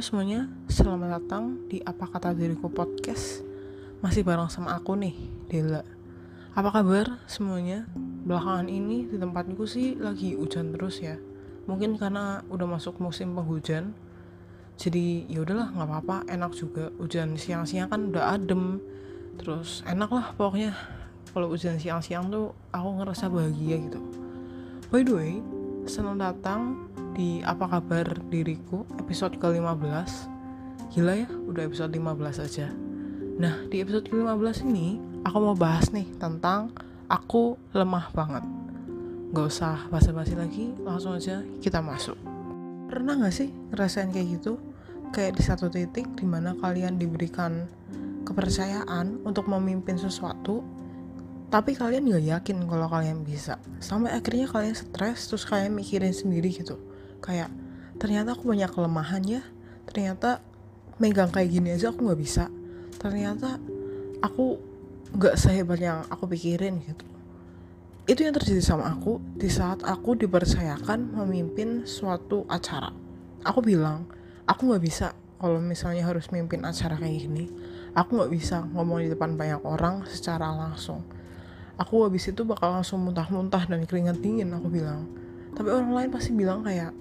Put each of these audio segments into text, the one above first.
Halo semuanya, selamat datang di Apa Kata Diriku Podcast. Masih bareng sama aku nih, Dela. Apa kabar semuanya? Belakangan ini di tempatku sih lagi hujan terus ya. Mungkin karena udah masuk musim penghujan. Jadi ya udahlah nggak apa-apa, enak juga. Hujan siang-siang kan udah adem. Terus enak lah pokoknya. Kalau hujan siang-siang tuh aku ngerasa bahagia gitu. By the way, senang datang di Apa Kabar Diriku? Episode ke-15 Gila ya, udah episode 15 aja. Nah, di episode ke-15 ini aku mau bahas nih tentang aku lemah banget. Gak usah basa-basi lagi, langsung aja kita masuk. Pernah gak sih ngerasain kayak gitu? Kayak di satu titik di mana kalian diberikan kepercayaan untuk memimpin sesuatu tapi kalian gak yakin kalau kalian bisa. Sampai akhirnya kalian stres terus kalian mikirin sendiri gitu kayak ternyata aku banyak kelemahan ya. Ternyata megang kayak gini aja aku nggak bisa. Ternyata aku nggak sehebat yang aku pikirin gitu. Itu yang terjadi sama aku di saat aku dipercayakan memimpin suatu acara. Aku bilang aku nggak bisa kalau misalnya harus memimpin acara kayak gini. Aku nggak bisa ngomong di depan banyak orang secara langsung. Aku habis itu bakal langsung muntah-muntah dan keringat dingin aku bilang. Tapi orang lain pasti bilang kayak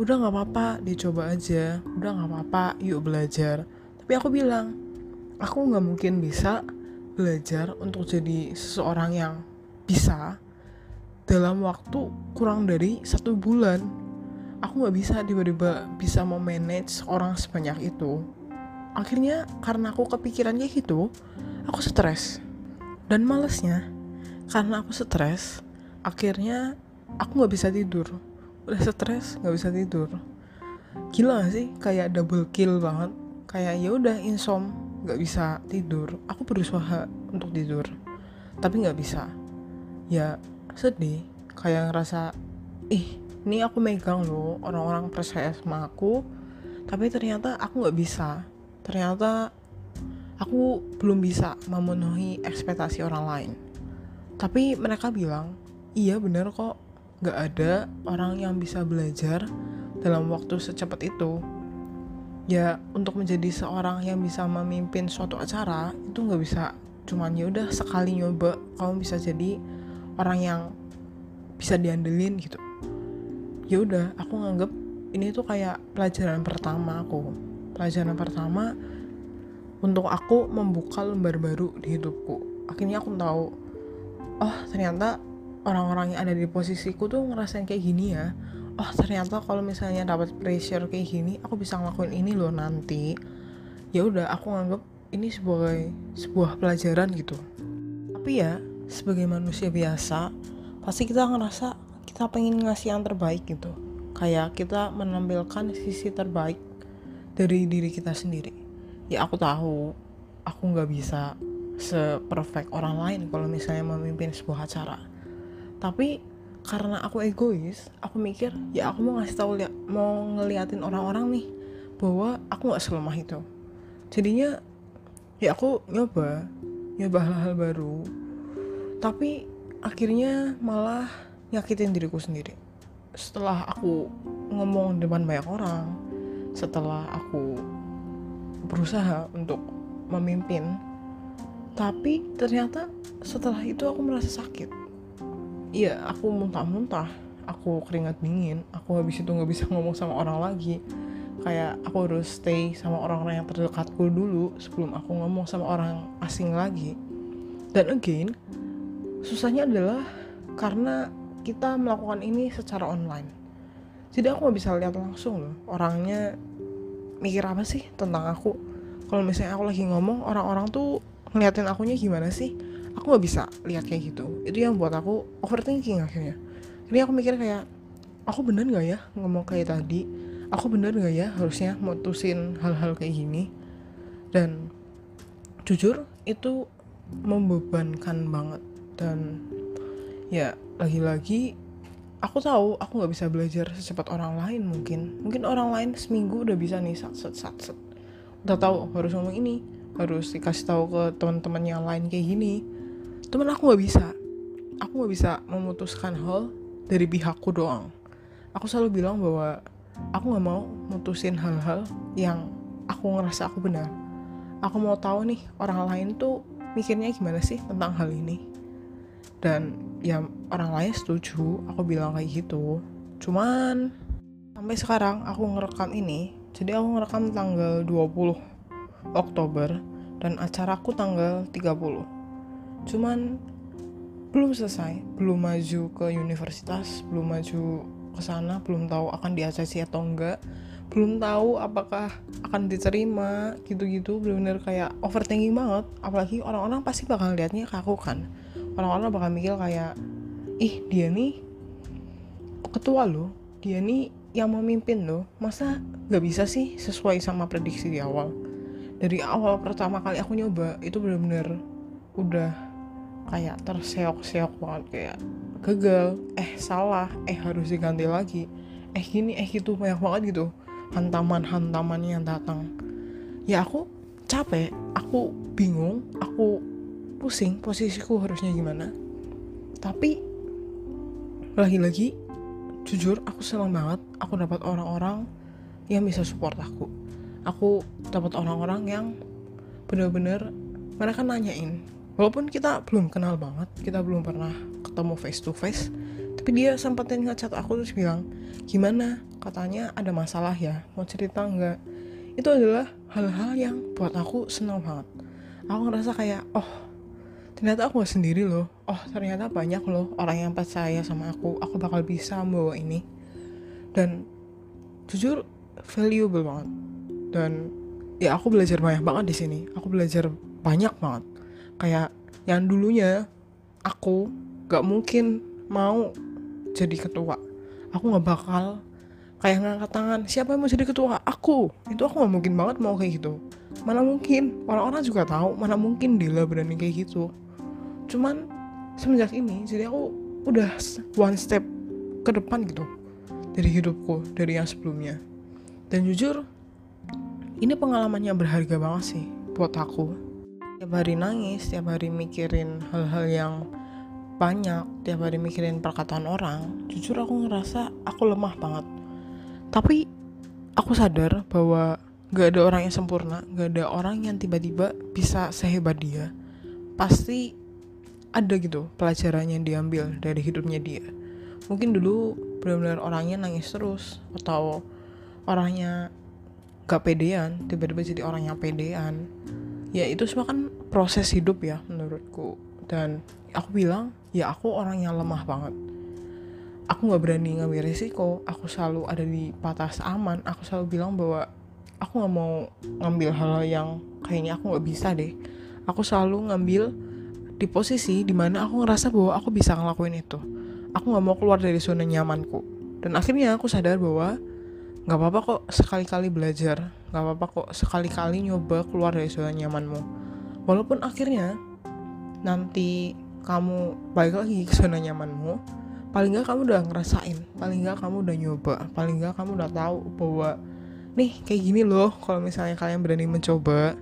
udah nggak apa-apa dicoba aja. Udah nggak apa-apa yuk belajar. Tapi aku bilang aku nggak mungkin bisa belajar untuk jadi seseorang yang bisa dalam waktu kurang dari satu bulan. Aku nggak bisa tiba-tiba bisa memanage orang sebanyak itu. Akhirnya karena aku kepikiran kayak gitu aku stres. Dan malesnya karena aku stres akhirnya aku nggak bisa tidur udah stres nggak bisa tidur. Gila sih? Kayak double kill banget. Kayak ya udah insom nggak bisa tidur. Aku berusaha untuk tidur tapi nggak bisa. Ya sedih. Kayak ngerasa ih ini aku megang loh orang-orang percaya sama aku tapi ternyata aku nggak bisa. Ternyata aku belum bisa memenuhi ekspektasi orang lain. Tapi mereka bilang iya bener kok gak ada orang yang bisa belajar dalam waktu secepat itu. Ya untuk menjadi seorang yang bisa memimpin suatu acara itu nggak bisa. Cuman ya udah sekali nyoba kamu bisa jadi orang yang bisa diandelin gitu. Ya udah aku nganggep ini tuh kayak pelajaran pertama aku. Pelajaran pertama untuk aku membuka lembar baru di hidupku. Akhirnya aku tahu oh ternyata orang-orang yang ada di posisiku tuh ngerasain kayak gini ya. Oh ternyata kalau misalnya dapat pressure kayak gini aku bisa ngelakuin ini loh nanti. Ya udah aku nganggap ini sebagai sebuah pelajaran gitu. Tapi ya sebagai manusia biasa pasti kita ngerasa kita pengen ngasih yang terbaik gitu. Kayak kita menampilkan sisi terbaik dari diri kita sendiri. Ya aku tahu aku nggak bisa seperfect orang lain kalau misalnya memimpin sebuah acara tapi karena aku egois aku mikir ya aku mau ngasih tahu lihat mau ngeliatin orang-orang nih bahwa aku nggak selemah itu. Jadinya ya aku nyoba nyoba hal-hal baru tapi akhirnya malah nyakitin diriku sendiri. Setelah aku ngomong depan banyak orang setelah aku berusaha untuk memimpin tapi ternyata setelah itu aku merasa sakit iya aku muntah-muntah. Aku keringat dingin. Aku habis itu nggak bisa ngomong sama orang lagi. Kayak aku harus stay sama orang-orang yang terdekatku dulu sebelum aku ngomong sama orang asing lagi. Dan again susahnya adalah karena kita melakukan ini secara online. Jadi aku nggak bisa lihat langsung loh orangnya mikir apa sih tentang aku. Kalau misalnya aku lagi ngomong orang-orang tuh ngeliatin akunya gimana sih aku nggak bisa lihat kayak gitu. Itu yang buat aku overthinking akhirnya. Ini aku mikir kayak aku bener nggak ya ngomong kayak tadi? Aku bener nggak ya harusnya mutusin hal-hal kayak gini? Dan jujur itu membebankan banget. Dan ya lagi-lagi aku tahu aku nggak bisa belajar secepat orang lain mungkin. Mungkin orang lain seminggu udah bisa nih sat sat sat sat. Udah tahu harus ngomong ini harus dikasih tahu ke teman-teman yang lain kayak gini cuman aku nggak bisa. Aku nggak bisa memutuskan hal dari pihakku doang. Aku selalu bilang bahwa aku nggak mau mutusin hal-hal yang aku ngerasa aku benar. Aku mau tahu nih orang lain tuh mikirnya gimana sih tentang hal ini? Dan ya orang lain setuju aku bilang kayak gitu. Cuman sampai sekarang aku ngerekam ini jadi aku ngerekam tanggal 20 Oktober dan acaraku tanggal 30 cuman belum selesai belum maju ke universitas belum maju ke sana belum tahu akan di ACC atau enggak. Belum tahu apakah akan diterima gitu-gitu. Benar-benar kayak overthinking banget. Apalagi orang-orang pasti bakal liatnya ke aku kan. Orang-orang bakal mikir kayak ih dia nih ketua loh. Dia nih yang memimpin loh. Masa nggak bisa sih sesuai sama prediksi di awal? Dari awal pertama kali aku nyoba itu benar-benar udah kayak terseok-seok banget kayak gagal. Eh salah. Eh harus diganti lagi. Eh gini eh gitu. Banyak banget gitu hantaman-hantaman yang datang. Ya aku capek. Aku bingung. Aku pusing posisiku harusnya gimana. Tapi lagi-lagi jujur aku senang banget. Aku dapat orang-orang yang bisa support aku. Aku dapat orang-orang yang bener-bener mereka nanyain walaupun kita belum kenal banget kita belum pernah ketemu face to face tapi dia sempetin ngechat aku terus bilang gimana? Katanya ada masalah ya? Mau cerita nggak? Itu adalah hal-hal yang buat aku senang banget. Aku ngerasa kayak oh ternyata aku gak sendiri loh. Oh ternyata banyak loh orang yang percaya sama aku. Aku bakal bisa membawa ini. Dan jujur valuable banget. Dan ya aku belajar banyak banget di sini. Aku belajar banyak banget kayak yang dulunya aku gak mungkin mau jadi ketua. Aku nggak bakal kayak ngangkat tangan siapa yang mau jadi ketua? Aku. Itu aku nggak mungkin banget mau kayak gitu. Mana mungkin orang-orang juga tahu mana mungkin Dila berani kayak gitu. Cuman semenjak ini jadi aku udah one step ke depan gitu dari hidupku dari yang sebelumnya. Dan jujur ini pengalamannya berharga banget sih buat aku tiap hari nangis tiap hari mikirin hal-hal yang banyak tiap hari mikirin perkataan orang jujur aku ngerasa aku lemah banget. Tapi aku sadar bahwa gak ada orang yang sempurna gak ada orang yang tiba-tiba bisa sehebat dia. Pasti ada gitu pelajaran yang diambil dari hidupnya dia. Mungkin dulu benar-benar orangnya nangis terus atau orangnya gak pedean tiba-tiba jadi orang yang pedean ya itu semua kan proses hidup ya menurutku. Dan aku bilang ya aku orang yang lemah banget. Aku nggak berani ngambil risiko. Aku selalu ada di batas aman. Aku selalu bilang bahwa aku nggak mau ngambil hal yang kayaknya aku nggak bisa deh. Aku selalu ngambil di posisi di mana aku ngerasa bahwa aku bisa ngelakuin itu. Aku nggak mau keluar dari zona nyamanku. Dan akhirnya aku sadar bahwa nggak apa-apa kok sekali-kali belajar. Nggak apa-apa kok sekali-kali nyoba keluar dari zona nyamanmu. Walaupun akhirnya nanti kamu balik lagi ke zona nyamanmu paling nggak kamu udah ngerasain paling nggak kamu udah nyoba paling nggak kamu udah tahu bahwa nih kayak gini loh kalau misalnya kalian berani mencoba.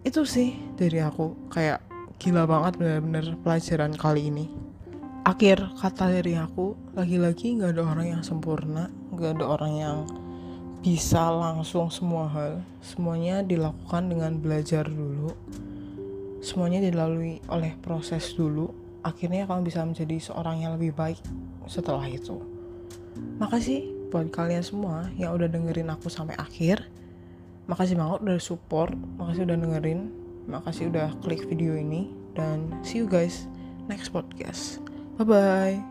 Itu sih dari aku kayak gila banget bener-bener pelajaran kali ini. Akhir kata dari aku lagi-lagi nggak ada orang yang sempurna nggak ada orang yang bisa langsung semua hal. Semuanya dilakukan dengan belajar dulu. Semuanya dilalui oleh proses dulu. Akhirnya kamu bisa menjadi seorang yang lebih baik setelah itu. Makasih buat kalian semua yang udah dengerin aku sampai akhir. Makasih banget udah support. Makasih udah dengerin. Makasih udah klik video ini. Dan see you guys next podcast. Bye bye